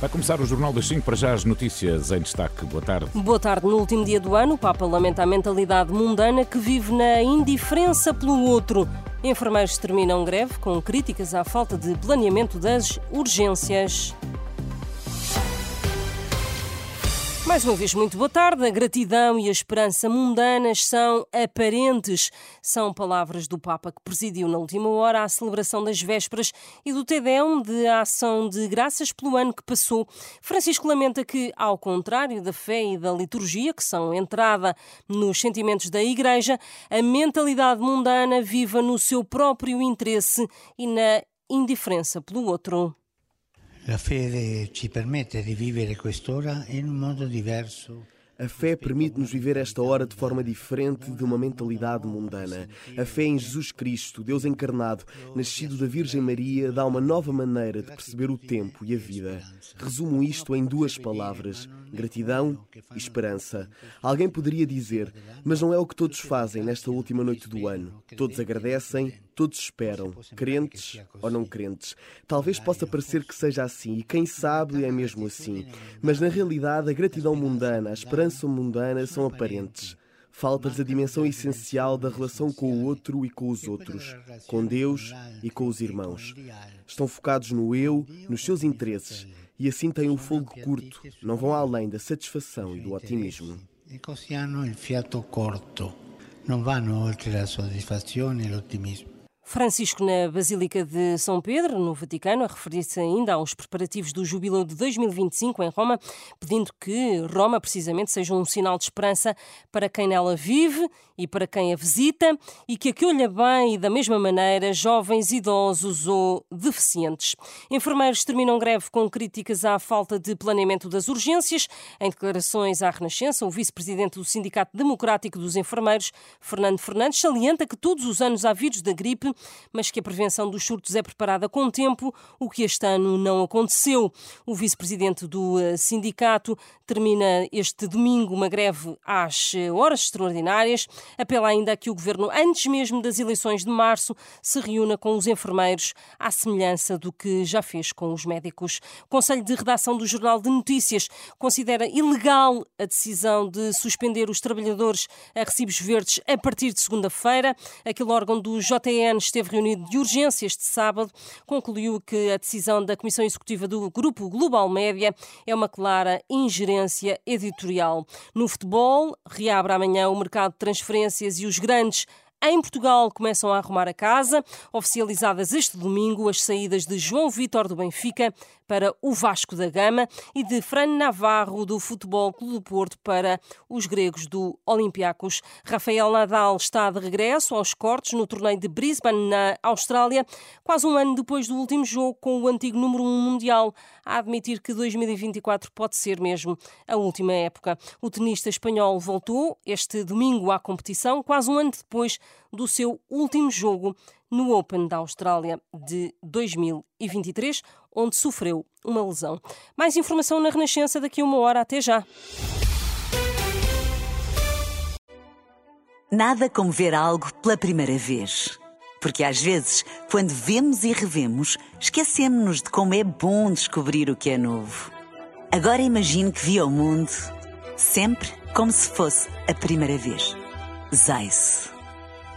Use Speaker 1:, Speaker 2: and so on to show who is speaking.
Speaker 1: Vai começar o Jornal das 5 para já as notícias em destaque. Boa tarde.
Speaker 2: Boa tarde. No último dia do ano, o Papa lamenta a mentalidade mundana que vive na indiferença pelo outro. Enfermeiros terminam greve com críticas à falta de planeamento das urgências. Mais uma vez, muito boa tarde. A gratidão e a esperança mundanas são aparentes. São palavras do Papa que presidiu na última hora a celebração das vésperas e do Tedeum de ação de graças pelo ano que passou. Francisco lamenta que, ao contrário da fé e da liturgia, que são entrada nos sentimentos da Igreja, a mentalidade mundana viva no seu próprio interesse e na indiferença pelo outro.
Speaker 3: La fede ci permette di vivere quest'ora in un modo diverso.
Speaker 4: A fé permite-nos viver esta hora de forma diferente de uma mentalidade mundana. A fé em Jesus Cristo, Deus encarnado, nascido da Virgem Maria, dá uma nova maneira de perceber o tempo e a vida. Resumo isto em duas palavras: gratidão e esperança. Alguém poderia dizer, mas não é o que todos fazem nesta última noite do ano. Todos agradecem, todos esperam, crentes ou não crentes. Talvez possa parecer que seja assim, e quem sabe é mesmo assim. Mas na realidade, a gratidão mundana, a esperança mundana são aparentes. Falta-lhes a dimensão essencial da relação com o outro e com os outros, com Deus e com os irmãos. Estão focados no eu, nos seus interesses, e assim têm o fogo curto, não vão além da satisfação e do otimismo.
Speaker 3: E così hanno il fiato corto, non vanno oltre la soddisfazione e l'ottimismo.
Speaker 2: Francisco na Basílica de São Pedro, no Vaticano, a referir-se ainda aos preparativos do jubileu de 2025 em Roma, pedindo que Roma, precisamente, seja um sinal de esperança para quem nela vive e para quem a visita e que acolha bem e da mesma maneira jovens, idosos ou deficientes. Enfermeiros terminam greve com críticas à falta de planeamento das urgências. Em declarações à Renascença, o vice-presidente do Sindicato Democrático dos Enfermeiros, Fernando Fernandes, salienta que todos os anos há vírus da gripe mas que a prevenção dos surtos é preparada com tempo, o que este ano não aconteceu. O vice-presidente do eh, sindicato termina este domingo uma greve às eh, horas extraordinárias. Apela ainda a que o governo, antes mesmo das eleições de março, se reúna com os enfermeiros, à semelhança do que já fez com os médicos. O Conselho de Redação do Jornal de Notícias considera ilegal a decisão de suspender os trabalhadores a recibos verdes a partir de segunda-feira. Aquele órgão do JN esteve reunido de urgência este sábado, concluiu que a decisão da Comissão Executiva do Grupo Global Média é uma clara ingerência editorial. No futebol, reabre amanhã o mercado de transferências e os grandes em Portugal começam a arrumar a casa, oficializadas este domingo as saídas de João Vitor do Benfica para o Vasco da Gama e de Fran Navarro do Futebol Clube do Porto para os gregos do Olympiacos. Rafael Nadal está de regresso aos cortes no torneio de Brisbane na Austrália, quase um ano depois do último jogo com o antigo número 1 mundial, a admitir que 2024 pode ser mesmo a última época. O tenista espanhol voltou este domingo à competição, quase um ano depois do seu último jogo no Open da Austrália de 2023, onde sofreu uma lesão. Mais informação na Renascença daqui a uma hora. Até já.
Speaker 5: Nada como ver algo pela primeira vez. Porque às vezes, quando vemos e revemos, esquecemos-nos de como é bom descobrir o que é novo. Agora imagine que viu o mundo sempre como se fosse a primeira vez. Zais.